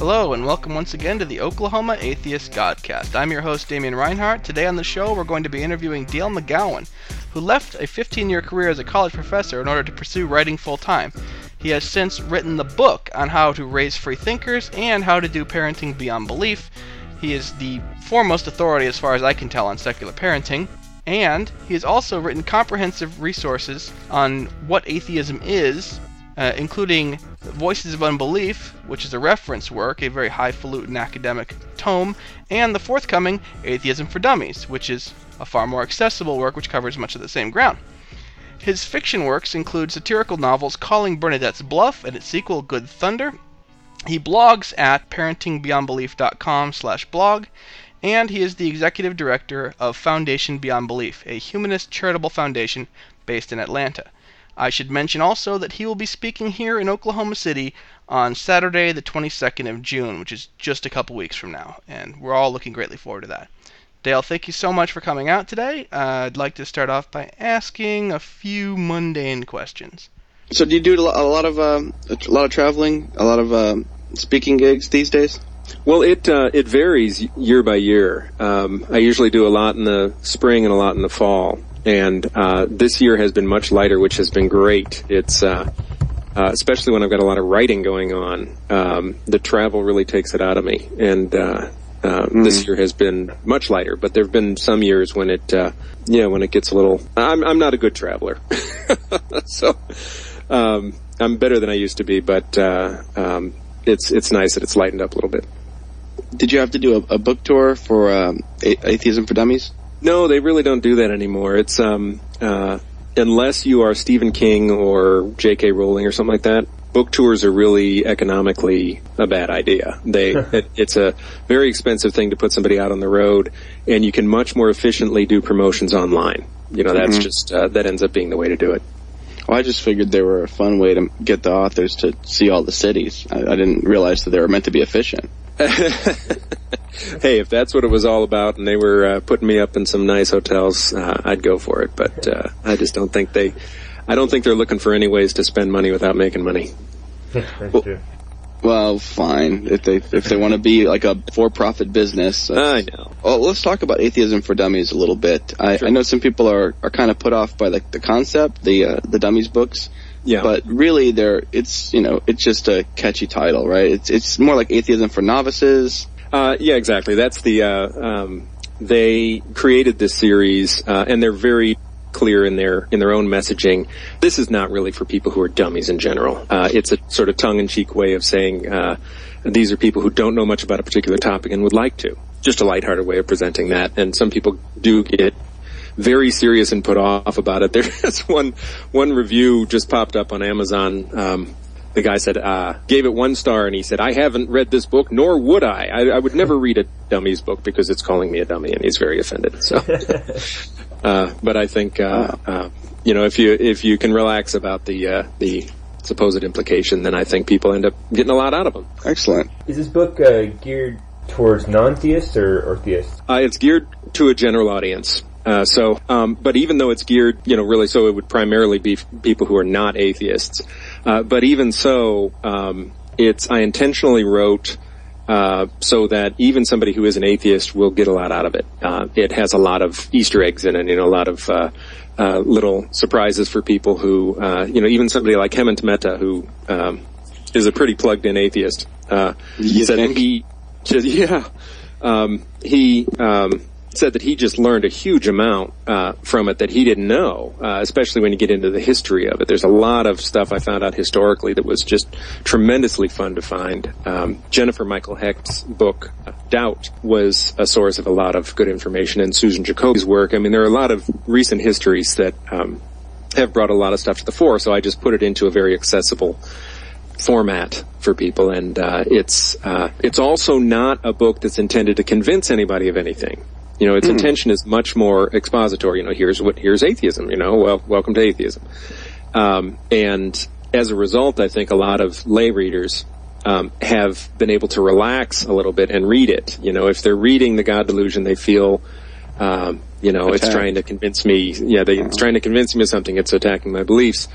Hello, and welcome once again to the Oklahoma Atheist Godcast. I'm your host, Damian Reinhardt. Today on the show, we're going to be interviewing Dale McGowan, who left a 15 year career as a college professor in order to pursue writing full time. He has since written the book on how to raise free thinkers and how to do parenting beyond belief. He is the foremost authority, as far as I can tell, on secular parenting. And he has also written comprehensive resources on what atheism is, uh, including Voices of Unbelief, which is a reference work, a very highfalutin academic tome, and the forthcoming Atheism for Dummies, which is a far more accessible work which covers much of the same ground. His fiction works include satirical novels Calling Bernadette's Bluff and its sequel Good Thunder. He blogs at parentingbeyondbelief.com slash blog, and he is the executive director of Foundation Beyond Belief, a humanist charitable foundation based in Atlanta. I should mention also that he will be speaking here in Oklahoma City on Saturday, the 22nd of June, which is just a couple weeks from now, and we're all looking greatly forward to that. Dale, thank you so much for coming out today. Uh, I'd like to start off by asking a few mundane questions. So, do you do a lot of um, a lot of traveling, a lot of um, speaking gigs these days? Well, it uh, it varies year by year. Um, I usually do a lot in the spring and a lot in the fall and uh, this year has been much lighter, which has been great. It's uh, uh, especially when I've got a lot of writing going on. Um, the travel really takes it out of me, and mm. this year has been much lighter. But there have been some years when it, uh, yeah, when it gets a little. I'm I'm not a good traveler, so um, I'm better than I used to be. But uh, um, it's it's nice that it's lightened up a little bit. Did you have to do a, a book tour for um, Atheism for Dummies? No, they really don't do that anymore. It's um, uh, unless you are Stephen King or J.K. Rowling or something like that. Book tours are really economically a bad idea. They it, it's a very expensive thing to put somebody out on the road, and you can much more efficiently do promotions online. You know, that's mm-hmm. just uh, that ends up being the way to do it. Well, I just figured they were a fun way to get the authors to see all the cities. I, I didn't realize that they were meant to be efficient. hey, if that's what it was all about, and they were uh, putting me up in some nice hotels, uh, I'd go for it. But uh, I just don't think they, I don't think they're looking for any ways to spend money without making money. well, well, fine. If they if they want to be like a for-profit business, I know. Well, let's talk about atheism for dummies a little bit. I, sure. I know some people are, are kind of put off by like the concept, the uh, the dummies books. Yeah. But really, there it's you know it's just a catchy title, right? It's it's more like atheism for novices. Uh, yeah, exactly. That's the uh, um, they created this series, uh, and they're very clear in their in their own messaging. This is not really for people who are dummies in general. Uh, it's a sort of tongue-in-cheek way of saying uh, these are people who don't know much about a particular topic and would like to. Just a lighthearted way of presenting that. And some people do get very serious and put off about it. There's one one review just popped up on Amazon. Um, the guy said uh, gave it one star, and he said, "I haven't read this book, nor would I. I, I would never read a dummy's book because it's calling me a dummy," and he's very offended. So, uh, but I think uh, uh, you know if you if you can relax about the uh, the supposed implication, then I think people end up getting a lot out of them. Excellent. Is this book uh, geared towards non-theists or, or theists? it's geared to a general audience. Uh, so, um, but even though it's geared, you know, really, so it would primarily be people who are not atheists. Uh, but even so, um, it's I intentionally wrote uh, so that even somebody who is an atheist will get a lot out of it. Uh, it has a lot of Easter eggs in it, you know, a lot of uh, little surprises for people who, you know, even somebody like Hemant Mehta, who um, is a pretty plugged-in atheist, said think? he, yeah, um, he. Said that he just learned a huge amount uh, from it that he didn't know, uh, especially when you get into the history of it. There's a lot of stuff I found out historically that was just tremendously fun to find. Um, Jennifer Michael Hecht's book, Doubt, was a source of a lot of good information, and Susan Jacoby's work. I mean, there are a lot of recent histories that um, have brought a lot of stuff to the fore, so I just put it into a very accessible format for people, and uh, it's uh, it's also not a book that's intended to convince anybody of anything. You know, its mm. intention is much more expository. You know, here's what here's atheism. You know, well, welcome to atheism. Um, and as a result, I think a lot of lay readers um, have been able to relax a little bit and read it. You know, if they're reading the God Delusion, they feel um, you know, it's trying to convince me. Yeah, they, it's trying to convince me of something. It's attacking my beliefs.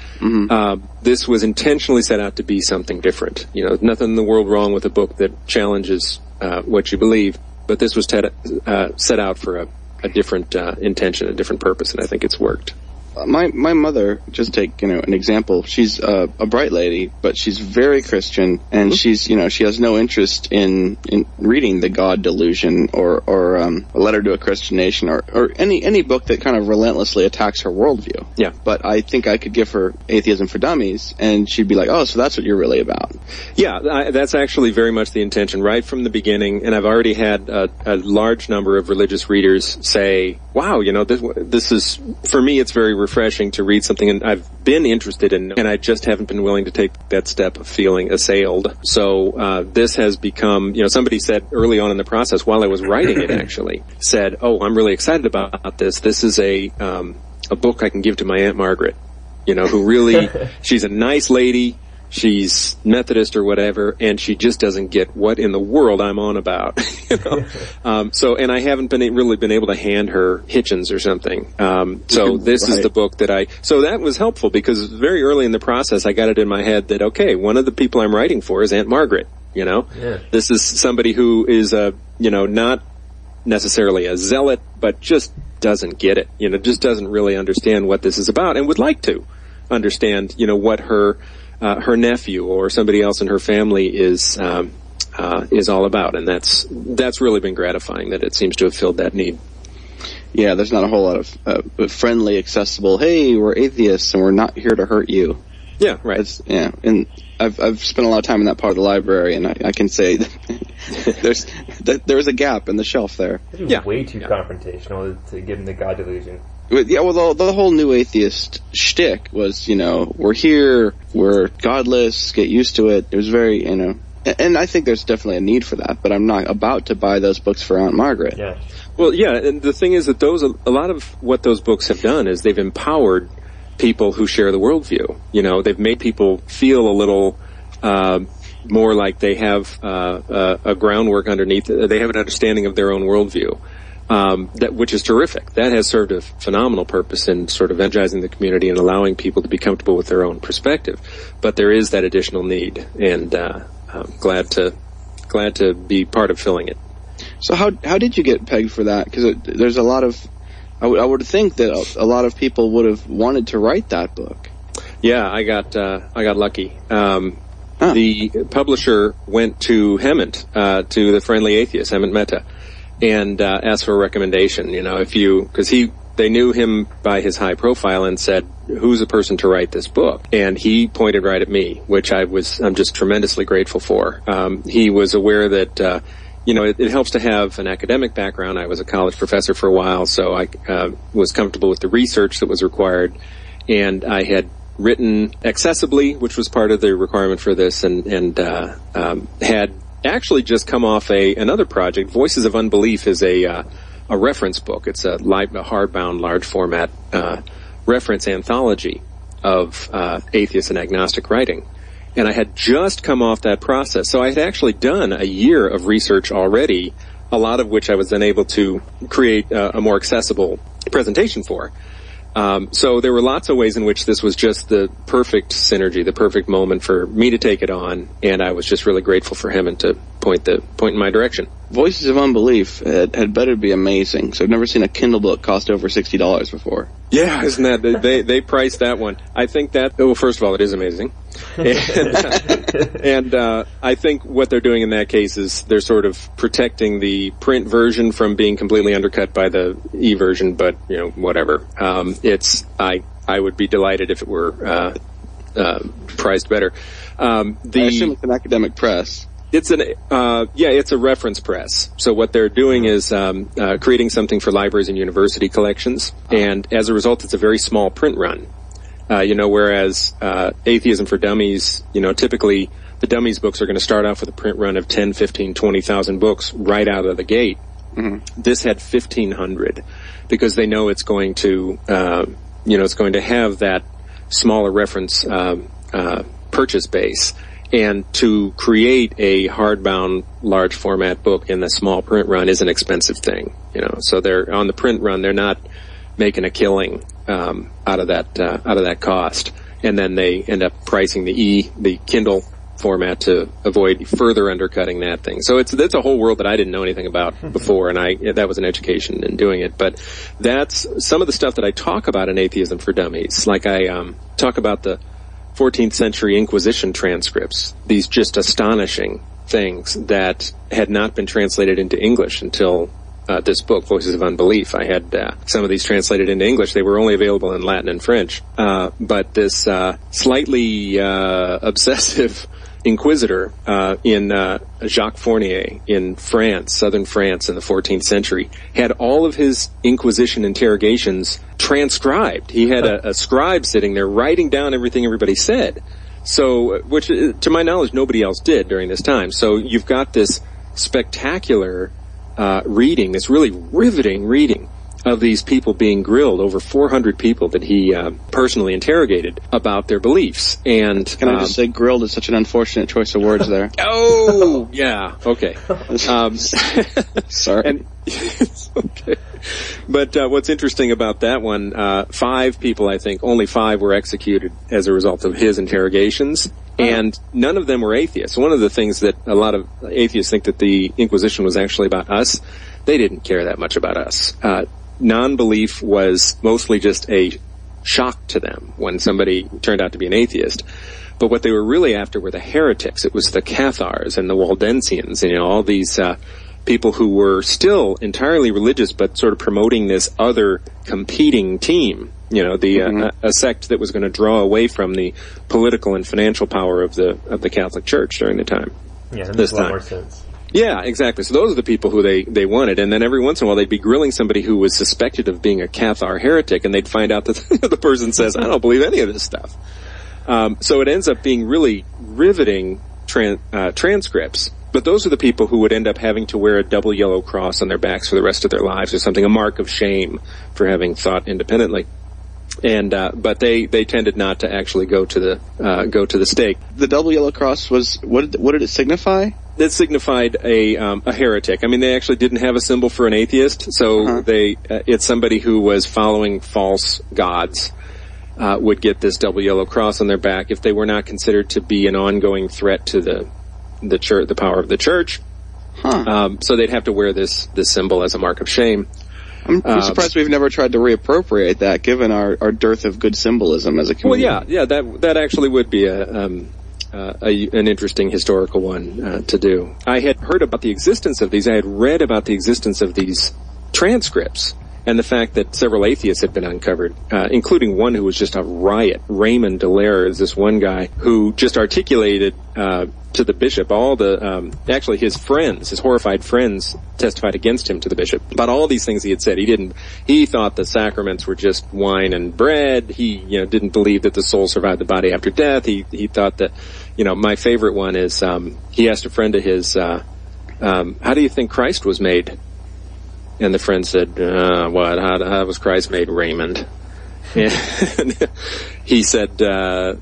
Uh, this was intentionally set out to be something different. You know, nothing in the world wrong with a book that challenges uh, what you believe, but this was uh, set out for a, a different uh, intention, a different purpose, and I think it's worked. My my mother just take you know an example she's uh, a bright lady but she's very christian and she's you know she has no interest in in reading the god delusion or or um, a letter to a christian nation or or any any book that kind of relentlessly attacks her worldview Yeah. but i think i could give her atheism for dummies and she'd be like oh so that's what you're really about Yeah, I, that's actually very much the intention right from the beginning. And I've already had a, a large number of religious readers say, "Wow, you know, this this is for me. It's very refreshing to read something, and I've been interested in, and I just haven't been willing to take that step of feeling assailed. So uh, this has become, you know, somebody said early on in the process, while I was writing it, actually said, "Oh, I'm really excited about this. This is a um, a book I can give to my aunt Margaret." You know, who really, she's a nice lady she's Methodist or whatever, and she just doesn't get what in the world I'm on about. you know? um, so, and I haven't been really been able to hand her Hitchens or something. Um, so this is the book that I. So that was helpful because very early in the process, I got it in my head that okay, one of the people I'm writing for is Aunt Margaret. You know, Yeah. this is somebody who is a you know not necessarily a zealot, but just doesn't get it. You know, just doesn't really understand what this is about, and would like to understand. You know what her uh, her nephew or somebody else in her family is um, uh, is all about, and that's that's really been gratifying. That it seems to have filled that need. yeah there's not a whole lot of uh, friendly accessible hey we're atheists and we're not here to hurt you Yeah, right. It's, yeah, and I've I've spent a lot of time in that part of the library, and I, I can say there's there's a gap in the shelf there. This was Yeah. way too confrontational to give him the God delusion. But, Yeah, well, the, the whole new atheist shtick was, you know, we're here, we're godless, get used to it. It was very, you know, and, and I think there's definitely a need for that. But I'm not about to buy those books for Aunt Margaret. Yeah. Well, yeah, and the thing is that those a lot of what those books have done is they've empowered people who share the worldview. You know, they've made people feel a little uh, more like they have uh, uh, a groundwork underneath. They have an understanding of their own worldview, um, that which is terrific. That has served a phenomenal purpose in sort of energizing the community and allowing people to be comfortable with their own perspective. But there is that additional need, and uh, I'm glad to glad to be part of filling it. So how how did you get pegged for that? Because there's a lot of, I would- think that a, a lot of people would have wanted to write that book. Yeah, I got uh, I got lucky. Um, Huh. The publisher went to Hemant, uh, to the Friendly Atheist, Hemant Mehta, and uh, asked for a recommendation. You know, if you because he they knew him by his high profile and said, "Who's the person to write this book?" And he pointed right at me, which I was I'm just tremendously grateful for. Um, he was aware that. Uh, you know, it, it helps to have an academic background. I was a college professor for a while, so I uh, was comfortable with the research that was required, and I had written accessibly, which was part of the requirement for this, and and uh, um, had actually just come off a another project. Voices of Unbelief is a uh, a reference book. It's a, li- a hardbound, large format uh, reference anthology of uh, atheist and agnostic writing. And I had just come off that process, so I had actually done a year of research already. A lot of which I was then able to create uh, a more accessible presentation for. Um, so there were lots of ways in which this was just the perfect synergy, the perfect moment for me to take it on, and I was just really grateful for him and to point the point in my direction. Voices of Unbelief had, had better be amazing. So I've never seen a Kindle book cost over sixty dollars before. Yeah, isn't that they- they they priced that one? I think that well, first of all, it is amazing, and, and uh, I think what they're doing in that case is they're sort of protecting the print version from being completely undercut by the e version. But you know, whatever. Um, it's I I would be delighted if it were uh, uh, priced better. Um, the I assume it's an academic press. it's an uh, yeah, it's a reference press. So what they're doing is um, uh, creating something for libraries and university collections, and as a result, it's a very small print run. Uh, you know, whereas uh, Atheism for Dummies, you know, typically the Dummies books are going to start off with a print run of 10, 15, 20,000 books right out of the gate. This had 1,500 because they know it's going to, uh, you know, it's going to have that smaller reference um, uh, purchase base. And to create a hardbound large format book in the small print run is an expensive thing, you know. So they're on the print run, they're not making a killing um, out of that uh, out of that cost, and then they end up pricing the e the Kindle format to avoid further undercutting that thing. So it's that's a whole world that I didn't know anything about before, and I that was an education in doing it. But that's some of the stuff that I talk about in Atheism for Dummies. Like I um, talk about the 14th century Inquisition transcripts, these just astonishing things that had not been translated into English until uh, this book, Voices of Unbelief. I had uh, some of these translated into English. They were only available in Latin and French. Uh, but this uh, slightly uh, obsessive inquisitor uh, in Jacques Fournier in France, southern France in the 14th century, had all of his Inquisition interrogations transcribed. He had a, a scribe sitting there writing down everything everybody said. So, which, to my knowledge, nobody else did during this time. So you've got this spectacular uh, reading, this really riveting reading of these people being grilled, over 400 people that he uh, personally interrogated about their beliefs. And Can I just um, say grilled is such an unfortunate choice of words there. oh, yeah, okay. Um, Sorry. and okay. But uh, what's interesting about that one, uh, five people, I think, only five were executed as a result of his interrogations, and none of them were atheists. One of the things that a lot of atheists think that the Inquisition was actually about us, they didn't care that much about us. Uh, non-belief was mostly just a shock to them when somebody turned out to be an atheist. But what they were really after were the heretics. It was the Cathars and the Waldensians and you know all these uh, people who were still entirely religious, but sort of promoting this other competing team. You know, the uh, a, a sect that was going to draw away from the political and financial power of the of the Catholic Church during the time. Yeah, that This makes a lot time. more sense. Yeah, exactly. So those are the people who they, they wanted. And then every once in a while they'd be grilling somebody who was suspected of being a Cathar heretic and they'd find out that the person says, I don't believe any of this stuff. Um, so it ends up being really riveting uh, transcripts. But those are the people who would end up having to wear a double yellow cross on their backs for the rest of their lives or something, a mark of shame for having thought independently. And, uh, but they, they tended not to actually go to the, uh, go to the stake. the double yellow cross was what? Did, what did it signify? That signified a um, a heretic. I mean, they actually didn't have a symbol for an atheist, so Uh-huh. they uh, it's somebody who was following false gods uh, would get this double yellow cross on their back if they were not considered to be an ongoing threat to the the church, the power of the church. Huh. Um, so they'd have to wear this this symbol as a mark of shame. I'm, I'm uh, surprised we've never tried to reappropriate that, given our, our dearth of good symbolism as a community. Well, yeah, yeah, that that actually would be a, um, uh, a an interesting historical one uh, to do. I had heard about the existence of these. I had read about the existence of these transcripts and the fact that several atheists had been uncovered, uh, including one who was just a riot. Raymond de l'Aire is this one guy who just articulated uh, to the bishop all the um, actually his friends, his horrified friends, testified against him to the bishop about all these things he had said. He didn't. He thought the sacraments were just wine and bread. He you know didn't believe that the soul survived the body after death. He he thought that you know my favorite one is um, he asked a friend of his. Uh, um, how do you think Christ was made? And the friend said, uh, what, how, how was Christ made Raymond? And he said, uh,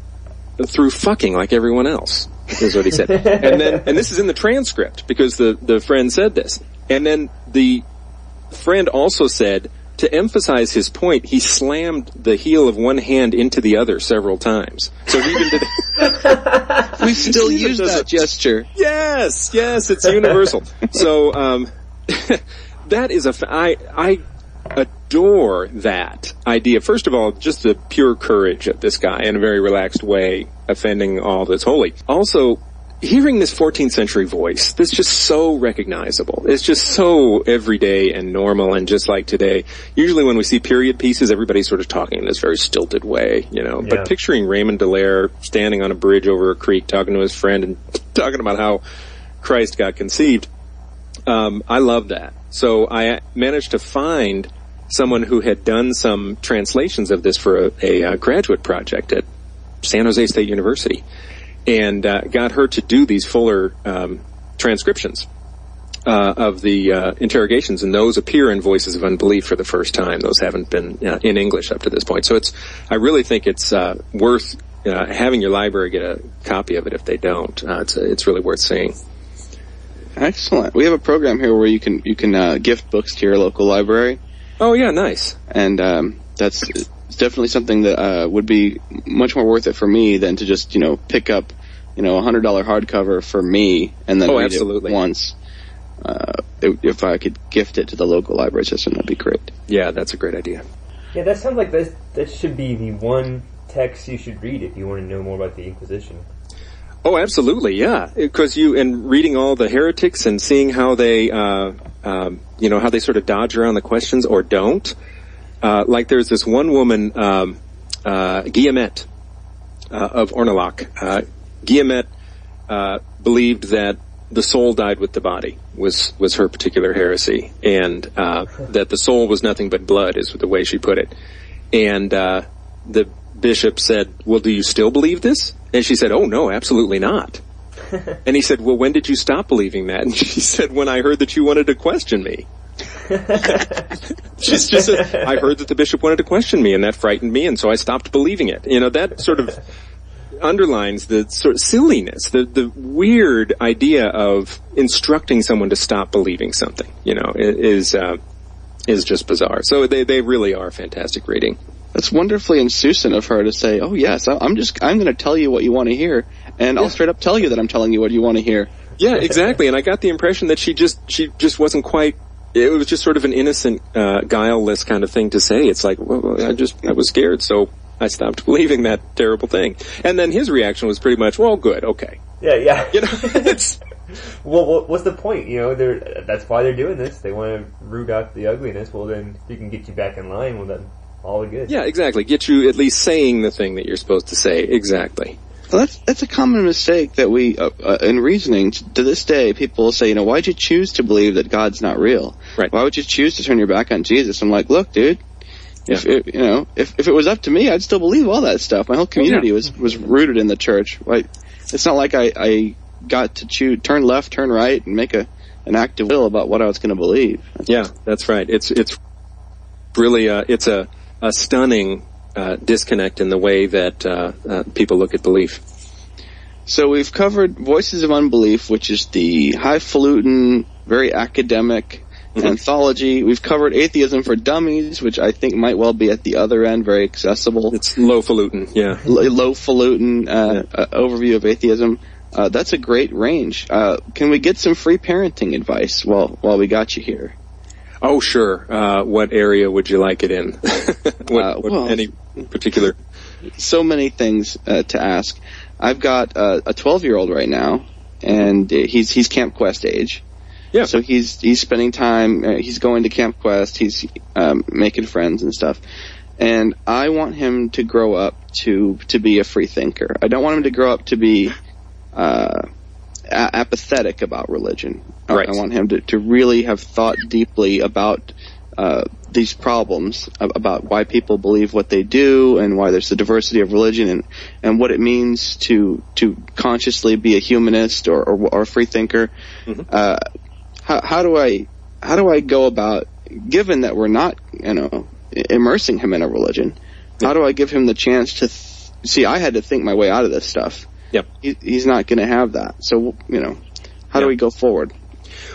through fucking like everyone else, is what he said. and then, and this is in the transcript because the, the friend said this. And then the friend also said, to emphasize his point, he slammed the heel of one hand into the other several times. So even did, we still use that gesture. Yes, yes, it's universal. so um, that is a I I adore that idea. First of all, just the pure courage of this guy in a very relaxed way, offending all that's holy. Also. Hearing this 14th century voice, that's just so recognizable. It's just so everyday and normal and just like today. Usually when we see period pieces, everybody's sort of talking in this very stilted way, you know. Yeah. But picturing Raymond de l'Aire standing on a bridge over a creek talking to his friend and talking about how Christ got conceived. Um, I love that. So I managed to find someone who had done some translations of this for a, a, uh graduate project at San Jose State University, and uh, got her to do these fuller um, transcriptions uh, of the uh, interrogations, and those appear in Voices of Unbelief for the first time. Those haven't been uh, in English up to this point. So it's, I really think it's uh, worth uh, having your library get a copy of it if they don't. It's it's really worth seeing. Excellent. We have a program here where you can you can uh, gift books to your local library, Oh yeah, nice. and um, that's it's definitely something that uh, would be much more worth it for me than to just you know pick up you know a hundred dollar hardcover for me and then Oh, read absolutely. it once. Uh, if if I could gift it to the local library system, that'd be great. Yeah, that's a great idea. Yeah, that sounds like that. That should be the one text you should read if you want to know more about the Inquisition. Oh, absolutely, yeah. Because you and reading all the heretics and seeing how they, uh, um, you know, how they sort of dodge around the questions or don't. Uh, like there's this one woman, um, uh, Guillemette uh, of Ornolac. Uh, Guillemette uh, believed that the soul died with the body was was her particular heresy, and uh, that the soul was nothing but blood is the way she put it. And uh, the bishop said, "Well, do you still believe this?" And she said, "Oh no, absolutely not." and he said, "Well, when did you stop believing that?" And she said, "When I heard that you wanted to question me." She's just said, I heard that the bishop wanted to question me, and that frightened me, and so I stopped believing it. You know, that sort of underlines the sort of silliness, the the weird idea of instructing someone to stop believing something. You know, is uh, is just bizarre. So they they really are fantastic reading. That's wonderfully insouciant of her to say, "Oh yes, I- I'm just I'm going to tell you what you want to hear, and I'll straight up tell you that I'm telling you what you want to hear." Yeah, exactly. And I got the impression that she just she just wasn't quite. It was just sort of an innocent, uh, guileless kind of thing to say. It's like, well, I just I was scared, so I stopped believing that terrible thing. And then his reaction was pretty much, well, good, okay. Yeah, yeah. You know, it's well, what, what's the point? You know, they're that's why they're doing this. They want to root out the ugliness. Well, then if you can get you back in line, well, then all the good. yeah, exactly. Get you at least saying the thing that you're supposed to say. Exactly. Well, that's that's a common mistake that we uh, uh, in reasoning to this day. People will say, you know, why'd you choose to believe that God's not real? Right. Why would you choose to turn your back on Jesus? I'm like, look, dude. If it, you know, if if it was up to me, I'd still believe all that stuff. My whole community Yeah. was was rooted in the church. Like, it's not like I I got to choose turn left, turn right, and make a an active will about what I was going to believe. Yeah, that's right. It's it's really uh, it's a a stunning uh, disconnect in the way that uh, uh, people look at belief. So we've covered Voices of Unbelief, which is the highfalutin, very academic anthology. We've covered Atheism for Dummies, which I think might well be at the other end, very accessible, It's lowfalutin. Yeah. L- low-falutin uh, uh, overview of atheism. Uh, that's a great range. Uh, can we get some free parenting advice while while we got you here? Oh, sure. Uh, what area would you like it in? what, Uh, well- any particular? so many things uh, to ask. I've got uh, a 12 year old right now, and uh, he's he's Camp Quest age. Yeah. So he's he's spending time. Uh, he's going to Camp Quest. He's um, making friends and stuff. And I want him to grow up to to be a free thinker. I don't want him to grow up to be uh, a- apathetic about religion. I- Right. I want him to, to really have thought deeply about uh, these problems about why people believe what they do and why there's the diversity of religion and, and what it means to to consciously be a humanist or, or, or a free thinker. Uh, how, how do I how do I go about given that we're not you know immersing him in a religion? How do I give him the chance to th- see? I had to think my way out of this stuff. Yep. He, he's not going to have that. So you know, how do we go forward?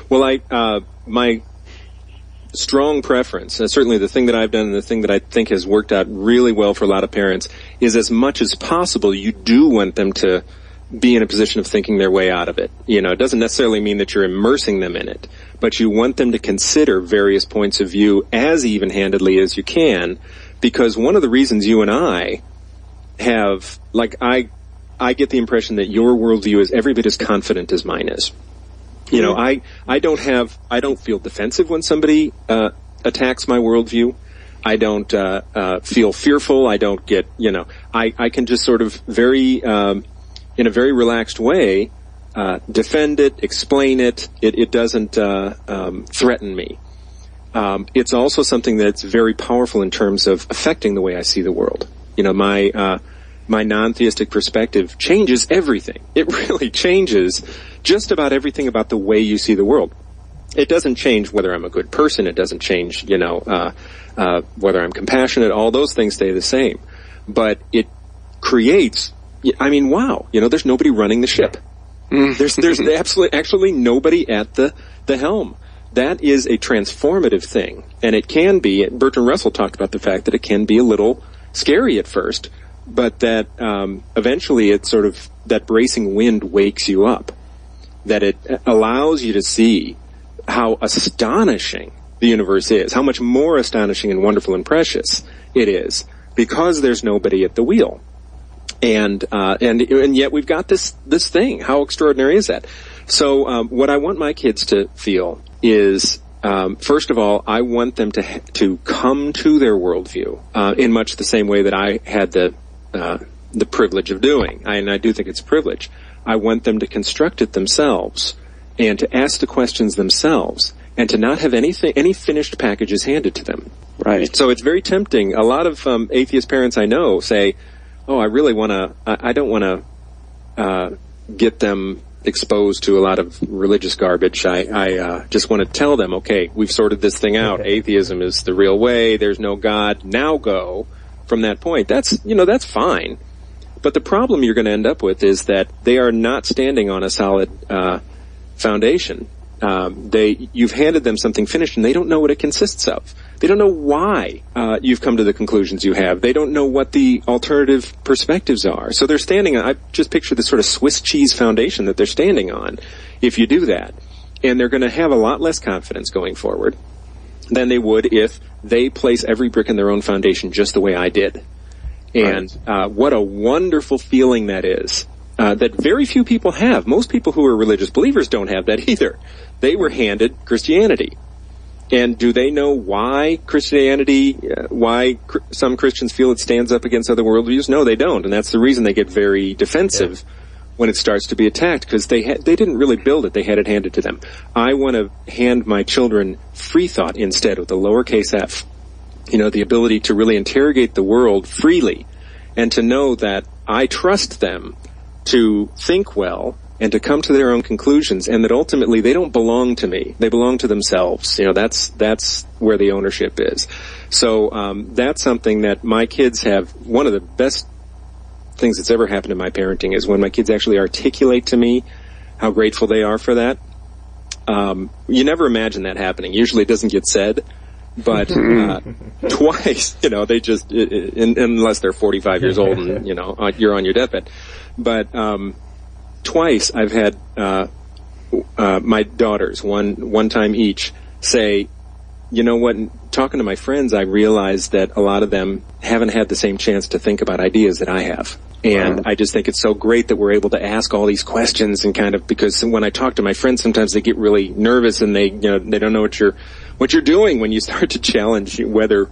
Well, I uh, my strong preference, and certainly the thing that I've done and the thing that I think has worked out really well for a lot of parents, is as much as possible you do want them to be in a position of thinking their way out of it. You know, it doesn't necessarily mean that you're immersing them in it, but you want them to consider various points of view as even-handedly as you can, because one of the reasons you and I have, like, I, I get the impression that your worldview is every bit as confident as mine is. You know, I, I don't have, I don't feel defensive when somebody, uh, attacks my worldview. I don't, uh, uh, feel fearful. I don't get, you know, I, I can just sort of very, um, in a very relaxed way, uh, defend it, explain it. It, it doesn't, uh, um, threaten me. Um, it's also something that's very powerful in terms of affecting the way I see the world. You know, my, uh, my non-theistic perspective changes everything. It really changes just about everything about the way you see the world. It doesn't change whether I'm a good person. It doesn't change, you know, uh, uh, whether I'm compassionate. All those things stay the same, but it creates I mean, wow, you know, there's nobody running the ship. Mm. there's there's absolutely actually nobody at the the helm. That is a transformative thing, and it can be. Bertrand Russell talked about the fact that it can be a little scary at first, but that um, eventually it sort of that bracing wind wakes you up. That it allows you to see how astonishing the universe is, how much more astonishing and wonderful and precious it is, because there's nobody at the wheel. And, uh, and, and yet we've got this, this thing. How extraordinary is that? So, um, what I want my kids to feel is, um, first of all, I want them to, to come to their worldview, uh, in much the same way that I had the, uh, the privilege of doing. I, and I do think it's a privilege. I want them to construct it themselves and to ask the questions themselves and to not have anything, any finished packages handed to them. Right. So it's very tempting. A lot of um, atheist parents I know say, "Oh, I really want to. I, I, don't want to uh, get them exposed to a lot of religious garbage. I, I uh, just want to tell them, okay, we've sorted this thing out. Okay. Atheism is the real way. There's no God. Now go from that point. That's you know that's fine. But the problem you're going to end up with is that they are not standing on a solid uh, foundation um, they you've handed them something finished and they don't know what it consists of. They don't know why uh, you've come to the conclusions you have. They don't know what the alternative perspectives are. So they're standing. I just picture this sort of Swiss cheese foundation that they're standing on. If you do that, and they're going to have a lot less confidence going forward than they would if they place every brick in their own foundation just the way I did. And right. uh, what a wonderful feeling that is. Uh, that very few people have. Most people who are religious believers don't have that either. They were handed Christianity. And do they know why Christianity, uh, why cr- some Christians feel it stands up against other worldviews? No, they don't. And that's the reason they get very defensive yeah. When it starts to be attacked because they ha- they didn't really build it. They had it handed to them. I want to hand my children free thought instead with a lowercase f. You know, the ability to really interrogate the world freely and to know that I trust them to think well and to come to their own conclusions and that ultimately they don't belong to me. They belong to themselves. You know, that's, that's where the ownership is. So, um, that's something that my kids have, one of the best things that's ever happened in my parenting is when my kids actually articulate to me how grateful they are for that. Um, you never imagine that happening. Usually it doesn't get said, but uh, twice, you know, they just in, unless they're 45 years old and you know you're on your deathbed. But um, twice I've had uh, uh, my daughters one one time each say, you know what? Talking to my friends, I realized that a lot of them haven't had the same chance to think about ideas that I have. And wow. I just think it's so great that we're able to ask all these questions and kind of because when I talk to my friends, sometimes they get really nervous and they you know they don't know what you're what you're doing when you start to challenge whether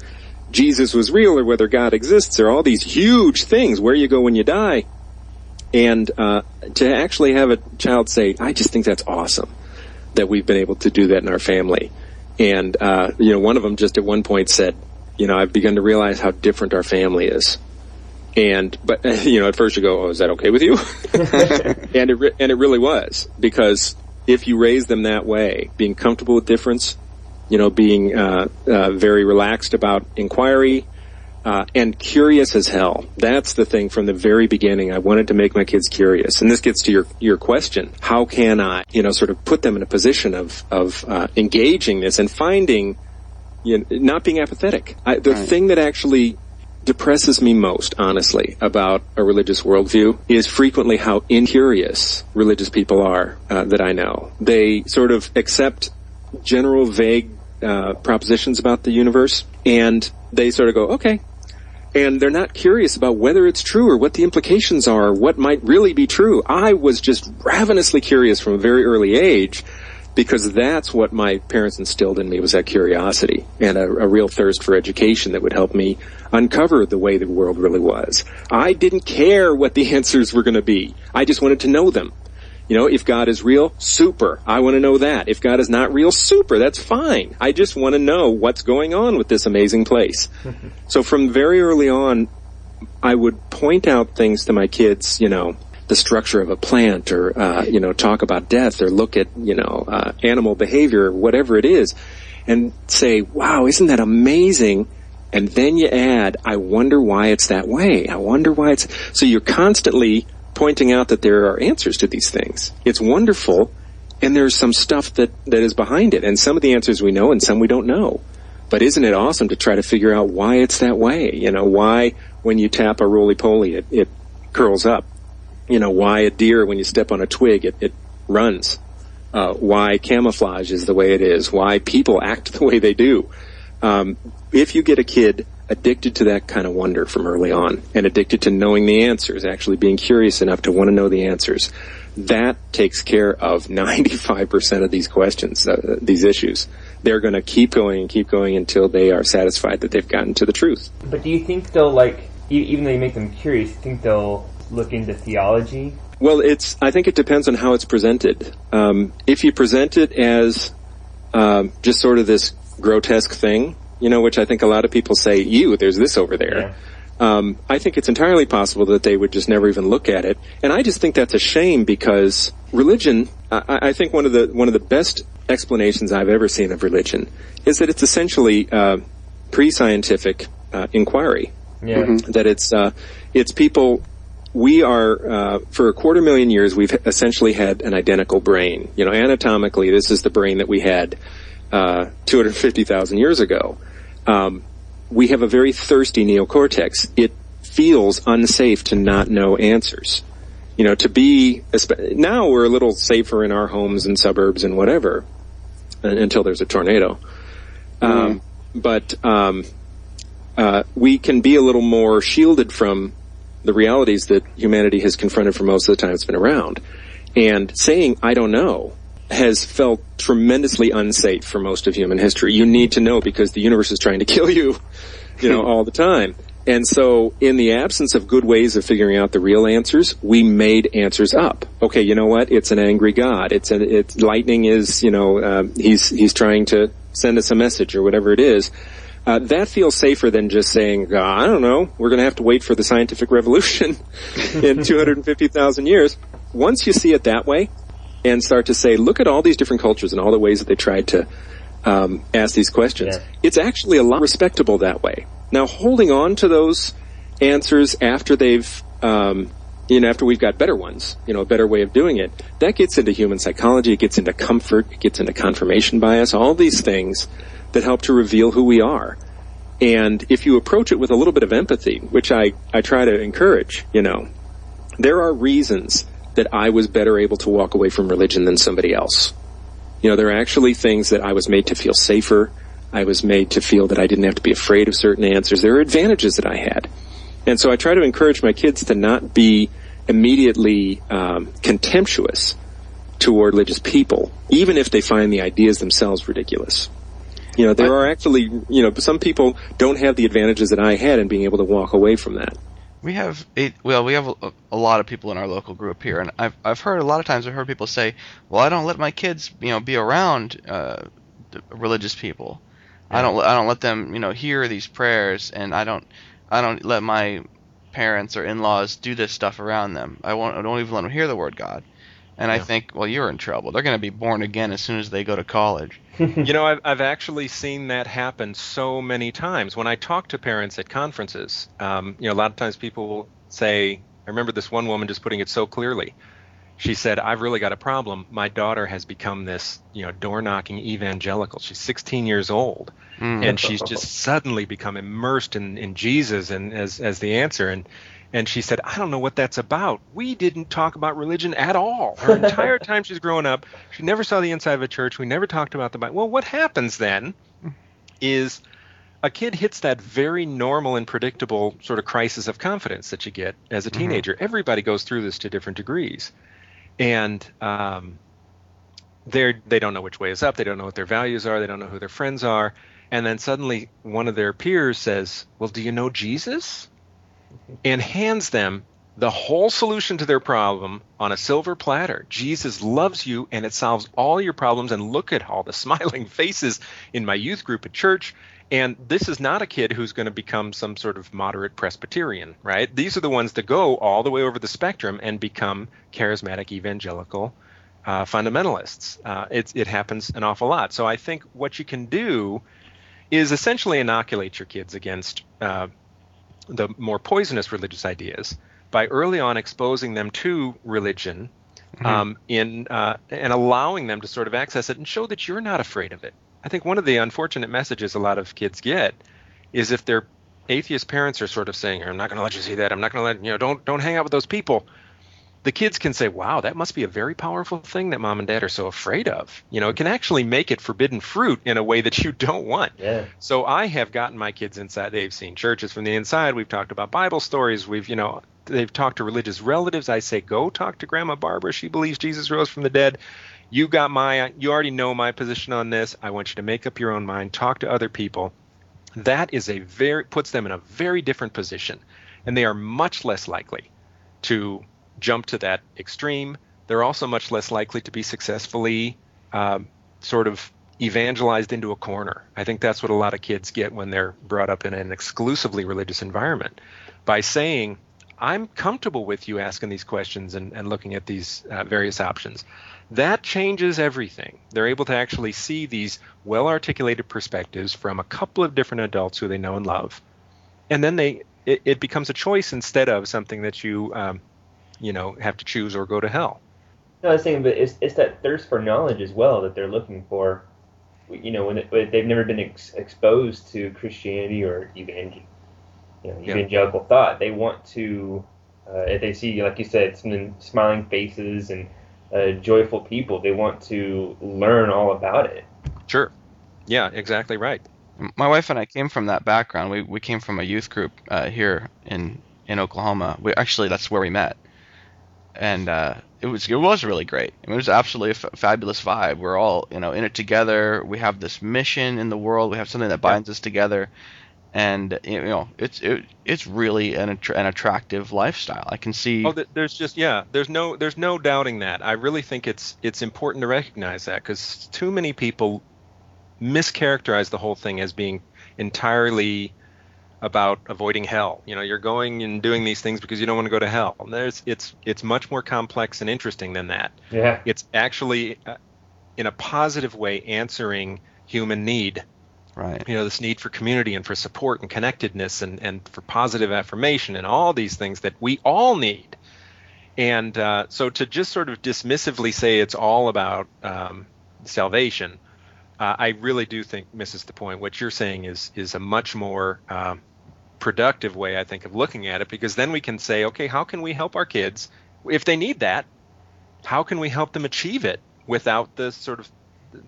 Jesus was real or whether God exists or all these huge things. Where you go when you die. And uh, to actually have a child say, "I just think that's awesome that we've been able to do that in our family," and uh, you know, one of them just at one point said, "You know, I've begun to realize how different our family is." And but you know, at first you go, "Oh, is that okay with you?" and it re- and it really was because if you raise them that way, being comfortable with difference, you know, being uh, uh, very relaxed about inquiry, uh, and curious as hell. That's the thing from the very beginning. I wanted to make my kids curious, and this gets to your your question: How can I, you know, sort of put them in a position of of uh, engaging this and finding, you know, not being apathetic. I, the right. thing that actually depresses me most, honestly, about a religious worldview is frequently how incurious religious people are uh, that I know. They sort of accept general, vague uh, propositions about the universe, and they sort of go, okay, and they're not curious about whether it's true or what the implications are, what might really be true. I was just ravenously curious from a very early age because that's what my parents instilled in me was that curiosity and a, a, real thirst for education that would help me uncover the way the world really was. I didn't care what the answers were going to be. I just wanted to know them. You know, if God is real, super. I want to know that. If God is not real, super. That's fine. I just want to know what's going on with this amazing place. so from very early on, I would point out things to my kids, you know, the structure of a plant or, uh, you know, talk about death or look at, you know, uh, animal behavior, whatever it is, and say, wow, isn't that amazing? And then you add, I wonder why it's that way. I wonder why it's, so you're constantly pointing out that there are answers to these things. It's wonderful, and there's some stuff that, that is behind it. And some of the answers we know and some we don't know. But isn't it awesome to try to figure out why it's that way? You know, why when you tap a roly-poly, it, it curls up. You know, why a deer, when you step on a twig, it, it runs. Uh, why camouflage is the way it is. Why people act the way they do. Um, if you get a kid addicted to that kind of wonder from early on and addicted to knowing the answers, actually being curious enough to want to know the answers, that takes care of 95% of these questions, uh, these issues. They're going to keep going and keep going until they are satisfied that they've gotten to the truth. But do you think they'll like, even though you make them curious, you think they'll look into theology? Well, it's. I think it depends on how it's presented. Um, if you present it as um, just sort of this grotesque thing, you know, which I think a lot of people say, "You, there's this over there." Yeah. Um, I think it's entirely possible that they would just never even look at it, and I just think that's a shame because religion. I, I think one of the one of the best explanations I've ever seen of religion is that it's essentially uh, pre-scientific uh, inquiry. Yeah. Mm-hmm. That it's uh, it's people. We are uh, for a quarter million years. We've essentially had an identical brain. You know, anatomically, this is the brain that we had uh, 250,000 years ago. Um, we have a very thirsty neocortex. It feels unsafe to not know answers. You know, to be, now we're a little safer in our homes and suburbs and whatever, until there's a tornado. Um, but, um, uh, we can be a little more shielded from the realities that humanity has confronted for most of the time it's been around. And saying, I don't know, has felt tremendously unsafe for most of human history. You need to know because the universe is trying to kill you, you know, all the time. And so, in the absence of good ways of figuring out the real answers, we made answers up. Okay, you know what? It's an angry God. It's a, it's lightning is, you know, uh, he's he's trying to send us a message or whatever it is. Uh, that feels safer than just saying, uh, I don't know, we're going to have to wait for the scientific revolution in 250,000 years. Once you see it that way, and start to say, look at all these different cultures and all the ways that they tried to um, ask these questions. Yeah. It's actually a lot respectable that way. Now, holding on to those answers after they've, um, you know, after we've got better ones, you know, a better way of doing it, that gets into human psychology. It gets into comfort. It gets into confirmation bias. All these things that help to reveal who we are. And if you approach it with a little bit of empathy, which I, I try to encourage, you know, there are reasons that I was better able to walk away from religion than somebody else. You know, there are actually things that I was made to feel safer. I was made to feel that I didn't have to be afraid of certain answers. There are advantages that I had. And so I try to encourage my kids to not be immediately um, contemptuous toward religious people, even if they find the ideas themselves ridiculous. You know, there are actually, you know, some people don't have the advantages that I had in being able to walk away from that. We have eight. Well, we have a, a, lot of people in our local group here, and I've I've heard a lot of times I've heard people say, "Well, I don't let my kids, you know, be around uh, religious people. Yeah. I don't I don't let them, you know, hear these prayers, and I don't I don't let my parents or in-laws do this stuff around them. I won't I don't even let them hear the word God." And yeah. I think, well, you're in trouble. They're going to be born again as soon as they go to college. you know, I've, I've actually seen that happen so many times. When I talk to parents at conferences, um, you know, a lot of times people will say, I remember this one woman just putting it so clearly. She said, I've really got a problem. My daughter has become this, you know, door knocking evangelical. She's 16 years old. Mm. And she's just suddenly become immersed in, in Jesus and as, as the answer. And and she said, I don't know what that's about. We didn't talk about religion at all. Her entire time she's growing up, she never saw the inside of a church. We never talked about the Bible. Well, what happens then is a kid hits that very normal and predictable sort of crisis of confidence that you get as a mm-hmm. teenager. Mm-hmm. Everybody goes through this to different degrees. And um, they they don't know which way is up. They don't know what their values are. They don't know who their friends are. And then suddenly one of their peers says, Well, do you know Jesus? And hands them the whole solution to their problem on a silver platter. Jesus loves you and it solves all your problems. And look at all the smiling faces in my youth group at church. And this is not a kid who's going to become some sort of moderate Presbyterian, right? These are the ones that go all the way over the spectrum and become charismatic evangelical uh, fundamentalists. Uh, it, it happens an awful lot. So I think what you can do is essentially inoculate your kids against uh, the more poisonous religious ideas by early on exposing them to religion mm-hmm. um, in uh, and allowing them to sort of access it and show that you're not afraid of it. I think one of the unfortunate messages a lot of kids get is if their atheist parents are sort of saying, "I'm not going to let you see that. I'm not going to let you know. Don't don't hang out with those people." The kids can say, wow, that must be a very powerful thing that mom and dad are so afraid of. You know, it can actually make it forbidden fruit in a way that you don't want. Yeah. So I have gotten my kids inside. They've seen churches from the inside. We've talked about Bible stories. We've, you know, they've talked to religious relatives. I say, go talk to Grandma Barbara. She believes Jesus rose from the dead. You got my, you already know my position on this. I want you to make up your own mind. Talk to other people. That is a very, puts them in a very different position. And they are much less likely to jump to that extreme, they're also much less likely to be successfully um, sort of evangelized into a corner. I think that's what a lot of kids get when they're brought up in an exclusively religious environment by saying, I'm comfortable with you asking these questions and, and looking at these uh, various options. That changes everything. They're able to actually see these well articulated perspectives from a couple of different adults who they know and love. And then they it, it becomes a choice instead of something that you um, you know have to choose or go to hell. No, I was saying, but it's it's that thirst for knowledge as well that they're looking for. You know, when, it, when they've never been ex- exposed to Christianity or evangel, you know, evangelical yeah. thought, they want to. Uh, if they see, like you said, some smiling faces and uh, joyful people, they want to learn all about it. Sure. Yeah, exactly right. My wife and I came from that background. We we came from a youth group uh, here in in Oklahoma. We actually that's where we met and uh, it was it was really great. I mean, it was absolutely a f- fabulous vibe. We're all you know in it together. We have this mission in the world. We have something that binds us together, and you know it's it, it's really an an attractive lifestyle. I can see. Oh, there's just yeah. There's no there's no doubting that. I really think it's it's important to recognize that because too many people mischaracterize the whole thing as being entirely about avoiding hell. You know, you're going and doing these things because you don't want to go to hell. And there's it's it's much more complex and interesting than that. Yeah. It's actually uh, in a positive way answering human need. Right. You know, this need for community and for support and connectedness and and for positive affirmation and all these things that we all need. And uh, so to just sort of dismissively say it's all about um, salvation uh, I really do think misses the point. What you're saying is is a much more um, productive way, I think, of looking at it, because then we can say, okay, how can we help our kids if they need that? How can we help them achieve it without the sort of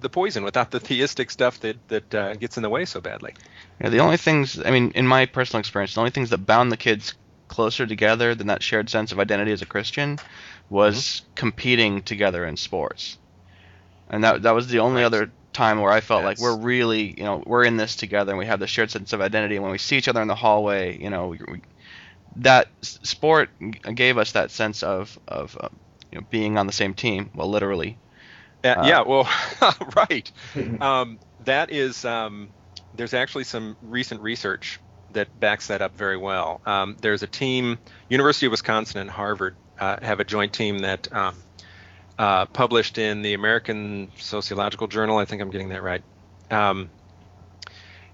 the poison, without the theistic stuff that that uh, gets in the way so badly? Yeah, the only things, I mean, in my personal experience, the only things that bound the kids closer together than that shared sense of identity as a Christian was mm-hmm. competing together in sports and that that was the only right. other time where I felt yes. like we're really, you know, we're in this together and we have the shared sense of identity. And when we see each other in the hallway, you know, we, we, that sport gave us that sense of of uh, you know being on the same team. Well, literally. Uh, uh, yeah. Well, right. um, that is. Um, there's actually some recent research that backs that up very well. Um, there's a team, University of Wisconsin and Harvard uh, have a joint team that um, uh, published in the American Sociological Journal. I think I'm getting that right. Um,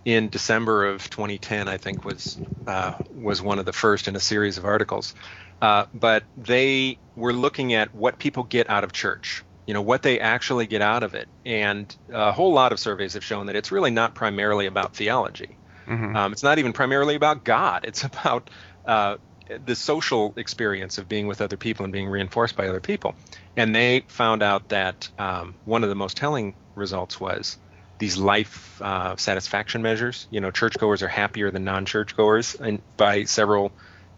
in December of 2010, I think was uh, was one of the first in a series of articles. Uh, but they were looking at what people get out of church. You know what they actually get out of it, and a whole lot of surveys have shown that it's really not primarily about theology. Mm-hmm. Um, it's not even primarily about God. It's about uh, the social experience of being with other people and being reinforced by other people. And they found out that um, one of the most telling results was these life uh, satisfaction measures. You know, churchgoers are happier than non-churchgoers, and by several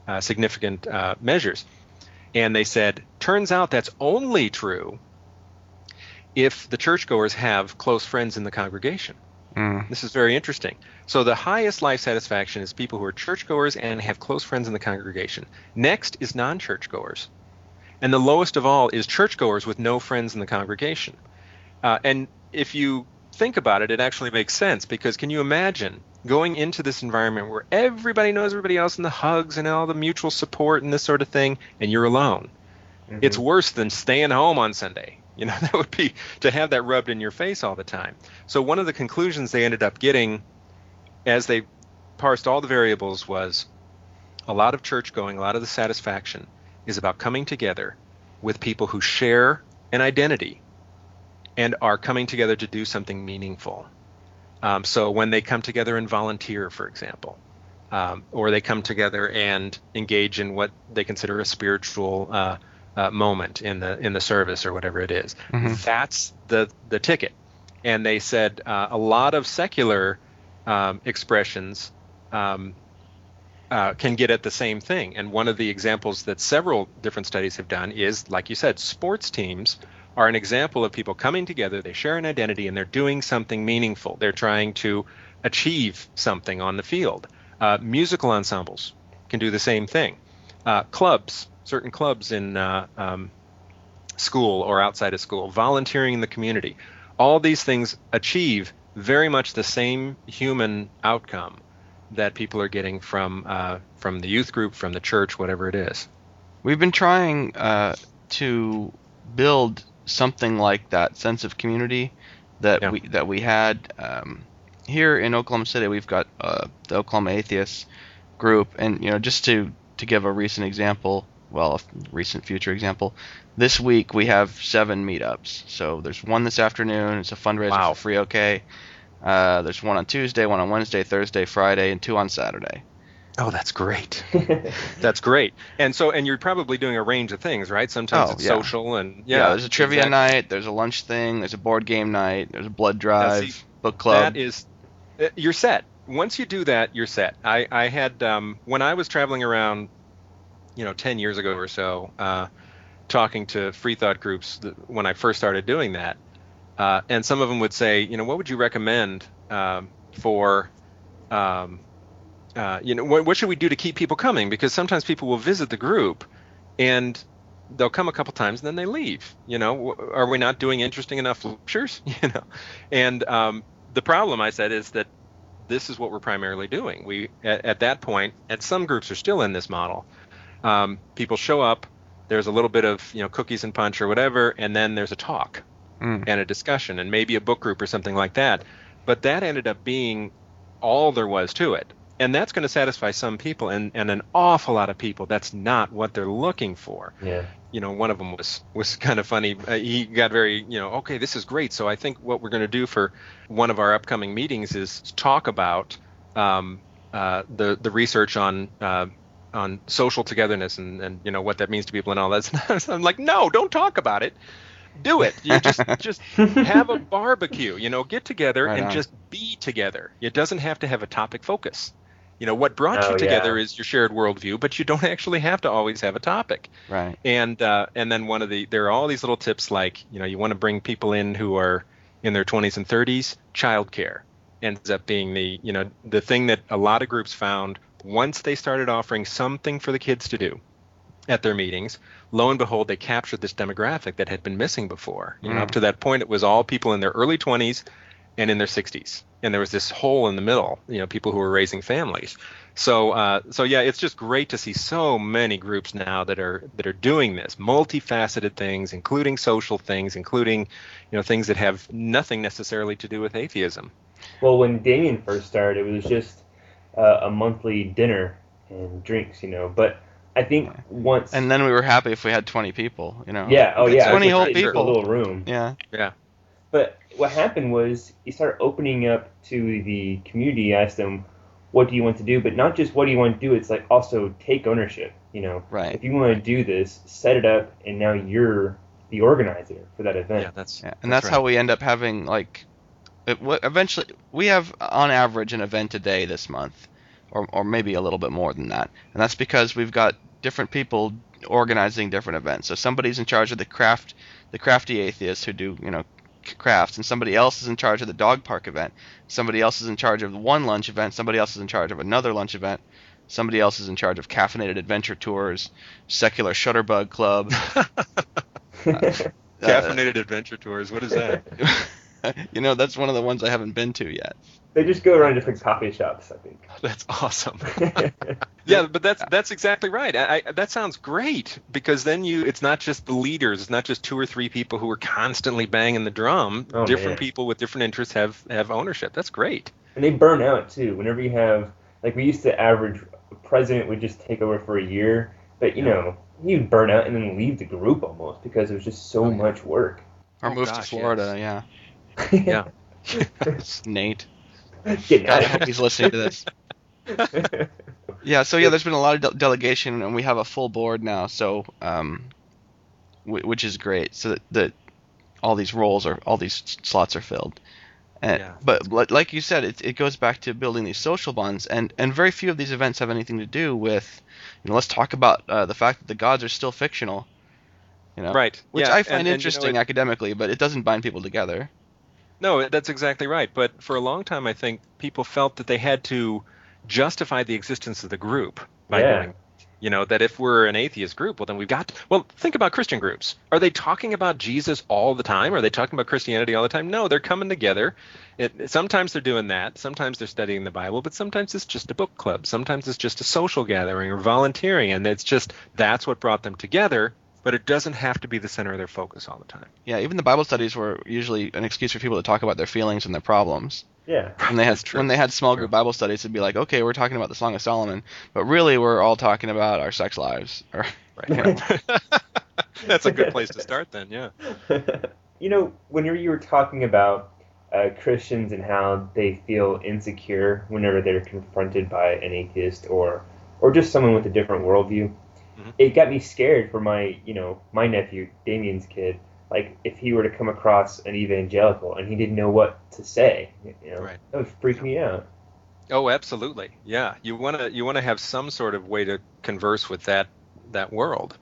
uh, significant uh, measures. And they said, turns out that's only true if the churchgoers have close friends in the congregation. Mm. This is very interesting. So the highest life satisfaction is people who are churchgoers and have close friends in the congregation. Next is non-churchgoers, and the lowest of all is churchgoers with no friends in the congregation. Uh, and if you think about it, it actually makes sense because can you imagine going into this environment where everybody knows everybody else and the hugs and all the mutual support and this sort of thing, and you're alone? Mm-hmm. It's worse than staying home on Sunday. You know, that would be to have that rubbed in your face all the time. So one of the conclusions they ended up getting as they parsed all the variables, was a lot of church going, a lot of the satisfaction is about coming together with people who share an identity and are coming together to do something meaningful. Um, so when they come together and volunteer, for example, um, or they come together and engage in what they consider a spiritual uh, uh, moment in the in the service or whatever it is, Mm-hmm. that's the the ticket. And they said uh, a lot of secular um, expressions um, uh, can get at the same thing. And one of the examples that several different studies have done is, like you said, sports teams are an example of people coming together, they share an identity, and they're doing something meaningful. They're trying to achieve something on the field. Uh, musical ensembles can do the same thing. Uh, clubs, certain clubs in uh, um, school or outside of school, volunteering in the community, all these things achieve very much the same human outcome that people are getting from uh, from the youth group, from the church, whatever it is. We've been trying uh, to build something like that sense of community that Yeah. we that we had um, here in Oklahoma City. We've got uh, the Oklahoma Atheists group, and you know, just to to give a recent example, well, a recent future example, this week we have seven meetups. So there's one this afternoon. It's a fundraiser Wow. for Free OK. Uh, there's one on Tuesday, one on Wednesday, Thursday, Friday, and two on Saturday. Oh, that's great. That's great. And so, and you're probably doing a range of things, right? Sometimes Oh, it's yeah. social, and Yeah, yeah, there's a trivia exactly. night, there's a lunch thing, there's a board game night, there's a blood drive, see, book club. That is, uh, you're set. Once you do that, you're set. I, I had um, when I was traveling around, you know, ten years ago or so, uh, talking to free thought groups th- when I first started doing that, uh, and some of them would say, you know, what would you recommend um, for, um, uh, you know, what, what should we do to keep people coming? Because sometimes people will visit the group, and they'll come a couple times and then they leave. You know, are we not doing interesting enough lectures? You know, and um, the problem I said is that this is what we're primarily doing. We at, at that point, and some groups are still in this model. Um, people show up. There's a little bit of you know cookies and punch or whatever, and then there's a talk Mm. and a discussion and maybe a book group or something like that. But that ended up being all there was to it. And that's going to satisfy some people and, and an awful lot of people. That's not what they're looking for. yeah. You know, one of them was was kind of funny. Uh, he got very, you know, okay, this is great. So I think what we're going to do for one of our upcoming meetings is talk about um, uh, the the research on uh, on social togetherness and, and you know what that means to people and all that. So I'm like, no, don't talk about it. Do it. You just just have a barbecue. You know, get together Right and on. just be together. It doesn't have to have a topic focus. You know, what brought Oh, you together yeah. is your shared worldview, but you don't actually have to always have a topic Right. and uh, and then one of the there are all these little tips like you know you want to bring people in who are in their 20s and 30s childcare ends up being the you know the thing that a lot of groups found once they started offering something for the kids to do at their meetings lo and behold they captured this demographic that had been missing before. You know Mm. up to that point it was all people in their early 20s and in their 60s and there was this hole in the middle you know people who were raising families. So uh, so yeah it's just great to see so many groups now that are that are doing this multifaceted things including social things including you know things that have nothing necessarily to do with atheism. Well, when Damian first started, it was just uh, a monthly dinner and drinks, you know. But I think once And then we were happy if we had 20 people, you know. yeah, oh yeah, 20 it's whole just a little room. Yeah. yeah But what happened was he started opening up to the community. Asked them, "What do you want to do?" But not just what do you want to do. It's like also take ownership. You know, Right. if you want to do this, set it up, and now you're the organizer for that event. yeah that's Yeah. And that's, right. how we end up having like it, w- eventually we have on average an event a day this month or or maybe a little bit more than that. And that's because we've got different people organizing different events. So somebody's in charge of the craft the crafty atheists who do, you know, crafts and somebody else is in charge of the dog park event. Somebody else is in charge of one lunch event, somebody else is in charge of another lunch event. Somebody else is in charge of caffeinated adventure tours, secular shutterbug club. Uh, caffeinated adventure tours what is that you know, that's one of the ones I haven't been to yet. they just go around different coffee shops. I think. that's awesome yeah but that's that's exactly right I, I, that sounds great because then you it's not just the leaders it's not just two or three people who are constantly banging the drum Oh, different man. people with different interests have have ownership that's great and they burn out too. Whenever you have like we used to average a president would just take over for a year, but you yeah. know he'd burn out and then leave the group almost because it was just so oh, yeah. much work. Or oh, move gosh, to Florida, yes. yeah. Yeah. Nate. Get out. I hope he's listening to this. yeah, so yeah, there's been a lot of de- delegation, and we have a full board now, so um, w- which is great. So that, that all these roles are all these slots are filled. And, yeah. But like you said, it, it goes back to building these social bonds, and, and very few of these events have anything to do with, you know, let's talk about uh, the fact that the gods are still fictional. You know, right? Which yeah. I find and, interesting and, you know, it, academically, but it doesn't bind people together. No, that's exactly right. But for a long time, I think people felt that they had to justify the existence of the group by yeah. doing you know that if we're an atheist group well then we've got to, well think about christian groups. Are they talking about jesus all the time? Are they talking about christianity all the time? No they're coming together. It, sometimes they're doing that. Sometimes they're studying the bible. But sometimes it's just a book club. Sometimes it's just a social gathering or volunteering. And it's just that's what brought them together but it doesn't have to be the center of their focus all the time yeah even the bible studies were usually an excuse for people to talk about their feelings and their problems yeah. When they had when they had small group Bible studies, it'd be like, okay, we're talking about the Song of Solomon, but really we're all talking about our sex lives. Or, right. That's a good place to start then. Yeah. you know, whenever you were talking about uh, Christians and how they feel insecure whenever they're confronted by an atheist or or just someone with a different worldview, mm-hmm. it got me scared for my you know my nephew Damian's kid like if he were to come across an evangelical and he didn't know what to say, you know, right. that would freak me out. Oh, absolutely. Yeah, you want to you want to have some sort of way to converse with that that world.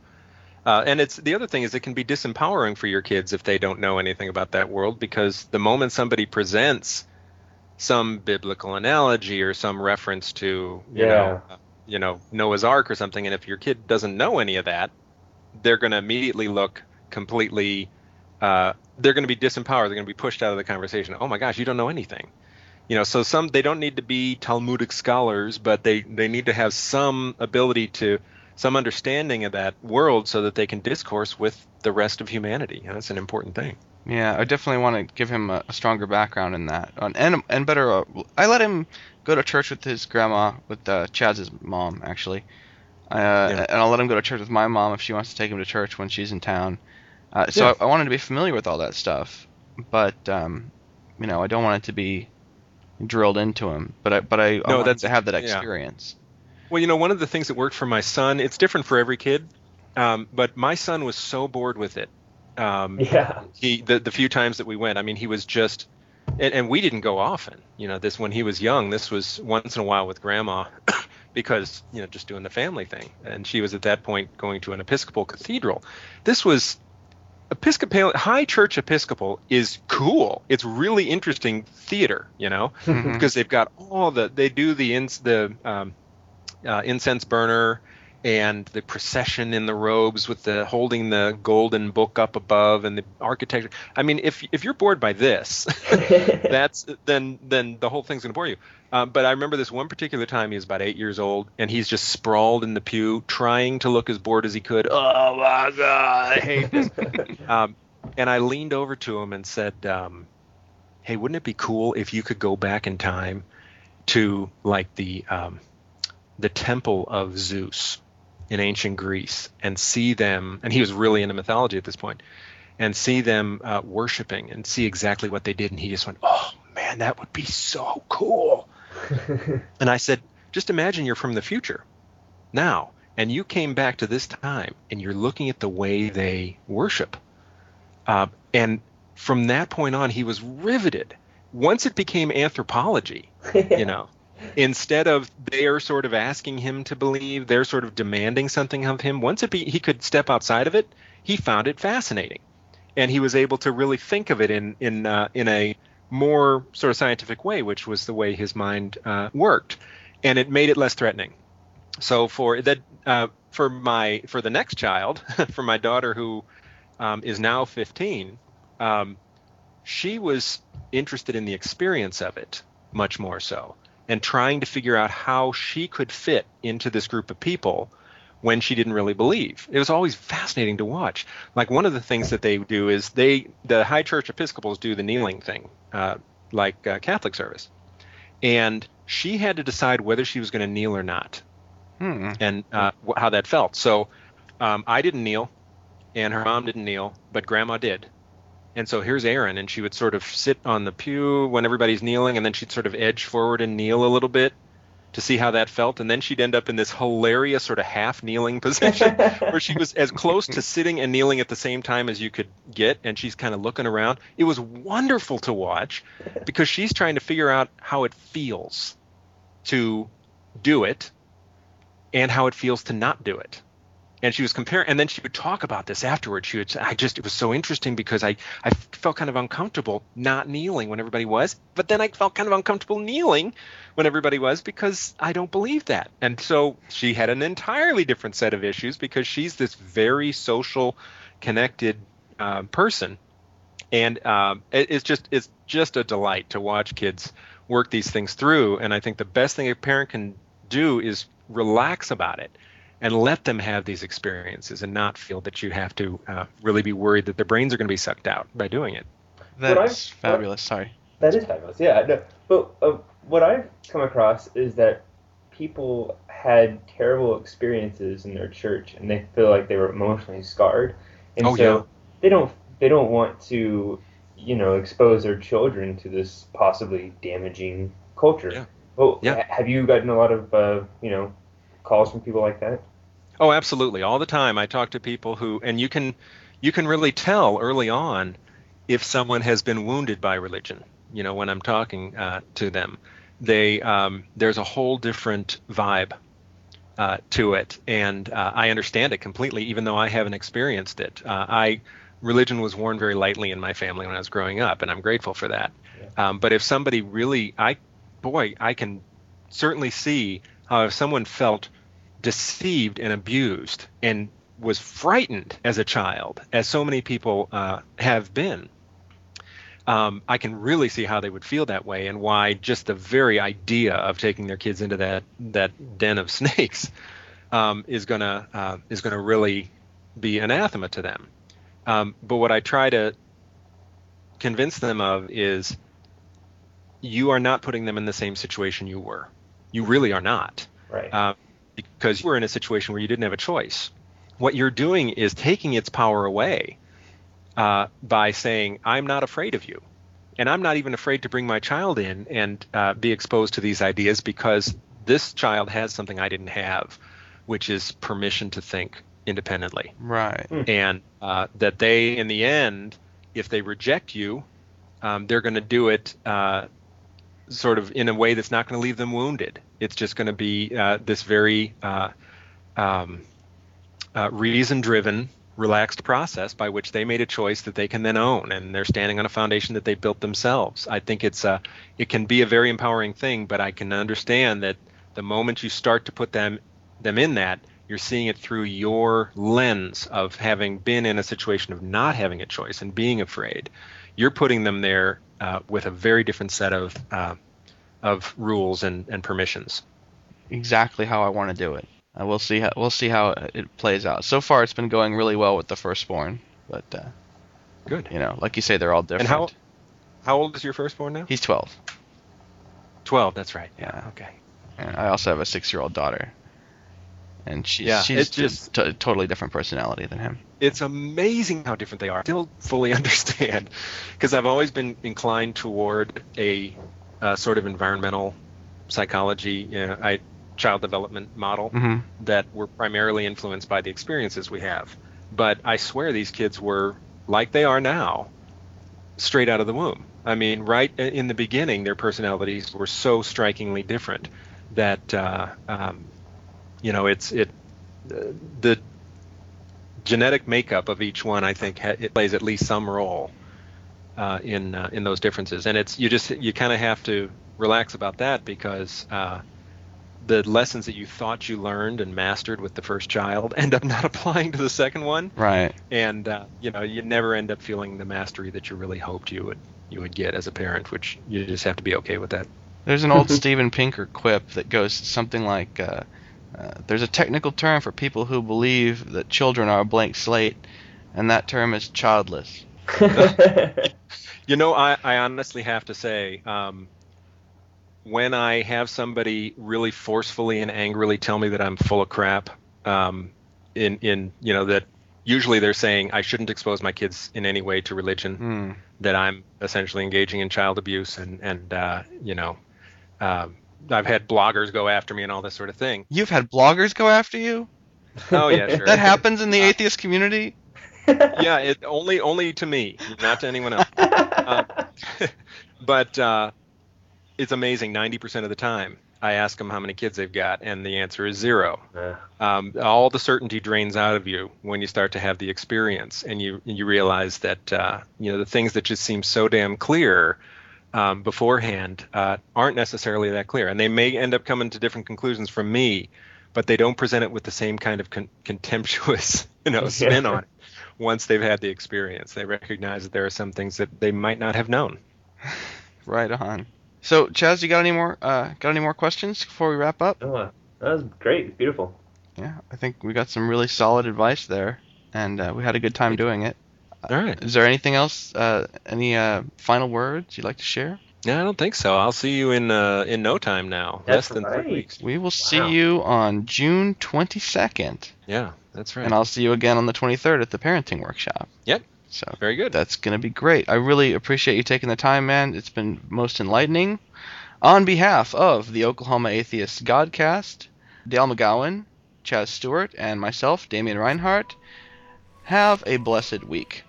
Uh, and it's the other thing is it can be disempowering for your kids if they don't know anything about that world because the moment somebody presents some biblical analogy or some reference to you yeah. know uh, you know Noah's Ark or something, and if your kid doesn't know any of that, they're going to immediately look completely uh, they're going to be disempowered. They're going to be pushed out of the conversation. Oh my gosh, you don't know anything. You know, so some they don't need to be Talmudic scholars, but they they need to have some ability to some understanding of that world so that they can discourse with the rest of humanity. You know, that's an important thing. Yeah, I definitely want to give him a, a stronger background in that, and and better. Uh, I let him go to church with his grandma, with uh, Chaz's mom, actually. Uh, yeah. And I'll let him go to church with my mom if she wants to take him to church when she's in town. Uh, so yeah. I, I, wanted to be familiar with all that stuff, but um, you know, I don't want it to be drilled into him. But I, but I, no, I that's to have that experience. Yeah. Well, you know, one of the things that worked for my son, it's different for every kid, um, but my son was so bored with it. Um, yeah. He the the few times that we went, I mean, he was just, and, and we didn't go often. You know, this when he was young, this was once in a while with grandma. because you know just doing the family thing and she was at that point going to an episcopal cathedral this was Episcopal High Church Episcopal is cool. It's really interesting theater, you know, mm-hmm. because they've got all the they do the ins the um, uh, incense burner and the procession in the robes with the holding the golden book up above and the architecture. I mean, if if you're bored by this, that's then then the whole thing's going to bore you. Um, but I remember this one particular time he was about eight years old and he's just sprawled in the pew trying to look as bored as he could. Oh my god, I hate this. um, and I leaned over to him and said, um, "Hey, wouldn't it be cool if you could go back in time to like the um, the temple of Zeus?" In ancient Greece and see them, and he was really into mythology at this point, and see them uh, worshiping and see exactly what they did. And he just went, oh man, that would be so cool. and I said, just imagine you're from the future now, and you came back to this time, and you're looking at the way they worship. Uh, and from that point on, he was riveted. Once it became anthropology, you know, instead of they're sort of asking him to believe, they're sort of demanding something of him. Once be, he could step outside of it, he found it fascinating, and he was able to really think of it in in uh, in a more sort of scientific way, which was the way his mind uh, worked, and it made it less threatening. So for that, uh, for my for the next child, for my daughter who um, is now 15, um, she was interested in the experience of it much more so and trying to figure out how she could fit into this group of people when she didn't really believe. It was always fascinating to watch. Like one of the things that they do is they the High Church Episcopals do the kneeling thing, uh, like uh, Catholic service, and she had to decide whether she was going to kneel or not, Hmm. and uh, how that felt. So um, I didn't kneel, and her mom didn't kneel, but Grandma did. And so here's Erin, and she would sort of sit on the pew when everybody's kneeling, and then she'd sort of edge forward and kneel a little bit to see how that felt, and then she'd end up in this hilarious sort of half kneeling position where she was as close to sitting and kneeling at the same time as you could get, and she's kind of looking around. It was wonderful to watch because she's trying to figure out how it feels to do it and how it feels to not do it. And she was comparing, and then she would talk about this afterwards. She would say, I just, it was so interesting because I, I felt kind of uncomfortable not kneeling when everybody was, but then I felt kind of uncomfortable kneeling when everybody was because I don't believe that. And so she had an entirely different set of issues because she's this very social, connected uh, person, and um, it, it's just it's just a delight to watch kids work these things through. And I think the best thing a parent can do is relax about it and let them have these experiences and not feel that you have to uh, really be worried that their brains are going to be sucked out by doing it. That's I've- fabulous. Sorry. That is fabulous. Yeah. No, but uh, what I've come across is that people had terrible experiences in their church, and they feel like they were emotionally scarred, and Oh, so yeah. they don't they don't want to you know expose their children to this possibly damaging culture. Yeah. Well, Yeah. have you gotten a lot of uh, you know calls from people like that? Oh, absolutely. All the time, I talk to people who, and you can, you can really tell early on if someone has been wounded by religion. You know, when I'm talking uh, to them, they um, there's a whole different vibe uh, to it, and uh, I understand it completely, even though I haven't experienced it. Uh, I religion was worn very lightly in my family when I was growing up, and I'm grateful for that. Um, but if somebody really, I, boy, I can certainly see how if someone felt deceived and abused and was frightened as a child, as so many people uh, have been, um, I can really see how they would feel that way and why just the very idea of taking their kids into that that den of snakes um, is gonna uh, is gonna really be anathema to them. Um, but what I try to convince them of is you are not putting them in the same situation you were. You really are not Right. uh, because you were in a situation where you didn't have a choice. What you're doing is taking its power away uh, by saying, I'm not afraid of you. And I'm not even afraid to bring my child in and uh, be exposed to these ideas because this child has something I didn't have, which is permission to think independently Right. and uh, that they, in the end, if they reject you, um, they're going to do it uh, sort of in a way that's not going to leave them wounded. It's just going to be uh, this very uh, um, uh, reason-driven, relaxed process by which they made a choice that they can then own, and they're standing on a foundation that they built themselves. I think it's uh, it can be a very empowering thing, but I can understand that the moment you start to put them them in that, you're seeing it through your lens of having been in a situation of not having a choice and being afraid. You're putting them there uh, with a very different set of uh, of rules and, and permissions. Exactly how I want to do it. Uh, we'll see how we'll see how it plays out. So far, it's been going really well with the firstborn, but uh, Good. you know, like you say, they're all different. And how- How old is your firstborn now? He's 12. Twelve. That's right. Yeah. Okay. And I also have a six-year-old daughter, and she's Yeah, she's just- t- totally different personality than him. it's amazing how different they are. I still fully understand because I've always been inclined toward a uh, sort of environmental psychology, you know, I, child development model hmm that were primarily influenced by the experiences we have. But I swear these kids were like they are now, straight out of the womb. I mean, right in the beginning, their personalities were so strikingly different that uh, um, you know it's it uh, the genetic makeup of each one. I think ha- it plays at least some role uh, in uh, in those differences, and it's you just you kind of have to relax about that because. Uh, the lessons that you thought you learned and mastered with the first child end up not applying to the second one, Right. and uh, you know you never end up feeling the mastery that you really hoped you would you would get as a parent, which you just have to be okay with that. There's an old Steven Pinker quip that goes something like, uh, uh, "There's a technical term for people who believe that children are a blank slate, and that term is childless." You know, I, I honestly have to say, um, when I have somebody really forcefully and angrily tell me that I'm full of crap, um, in in you know that usually they're saying I shouldn't expose my kids in any way to religion, Mm. that I'm essentially engaging in child abuse, and and uh, you know, um, I've had bloggers go after me and all this sort of thing. You've had bloggers go after you? Oh yeah, sure. That happens in the atheist community? yeah, it only only to me, not to anyone else. Um, but uh, it's amazing. Ninety percent of the time, I ask them how many kids they've got, and the answer is zero. Uh, Um, all the certainty drains out of you when you start to have the experience, and you you realize that uh, you know the things that just seem so damn clear um, beforehand uh, aren't necessarily that clear, and they may end up coming to different conclusions from me, but they don't present it with the same kind of con- contemptuous you know spin on it. Once they've had the experience, they recognize that there are some things that they might not have known. Right on. So, Chaz, you got any more uh, got any more questions before we wrap up? oh, uh, that was great. Beautiful. Yeah, I think we got some really solid advice there, and uh, we had a good time doing it. All right. Is there anything else? Uh, any uh, final words you'd like to share? Yeah, I don't think so. I'll see you in uh, in no time now. That's Less than right. three weeks. We will see Wow. you on June 22nd, Yeah, that's right. and I'll see you again on the 23rd at the parenting workshop. Yep. So Very good. that's gonna be great. I really appreciate you taking the time, man. It's been most enlightening. On behalf of the Oklahoma Atheist Godcast, Dale McGowan, Chaz Stewart, and myself, Damian Reinhardt, have a blessed week.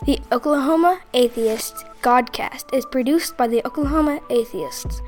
The Oklahoma Atheist Godcast is produced by the Oklahoma Atheists.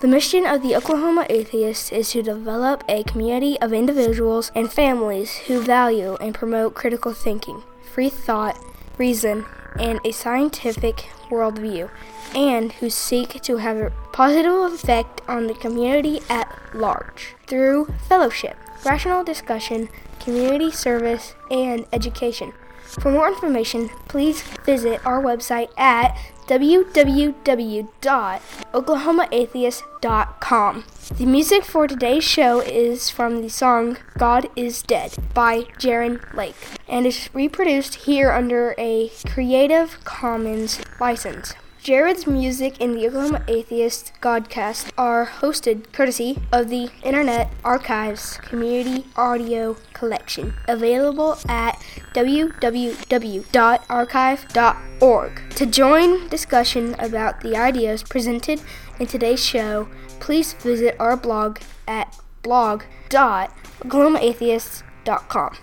The mission of the Oklahoma Atheists is to develop a community of individuals and families who value and promote critical thinking, free thought, reason, and a scientific worldview, and who seek to have a positive effect on the community at large through fellowship, rational discussion, community service, and education. For more information, please visit our website at www.oklahomaatheist.com. The music for today's show is from the song God is Dead by Jaron Lake and is reproduced here under a Creative Commons license. Jared's music and the Oklahoma Atheist Godcast are hosted courtesy of the Internet Archives Community Audio Collection, available at www.archive.org. To join discussion about the ideas presented in today's show, please visit our blog at blog.oklahomaatheists.com.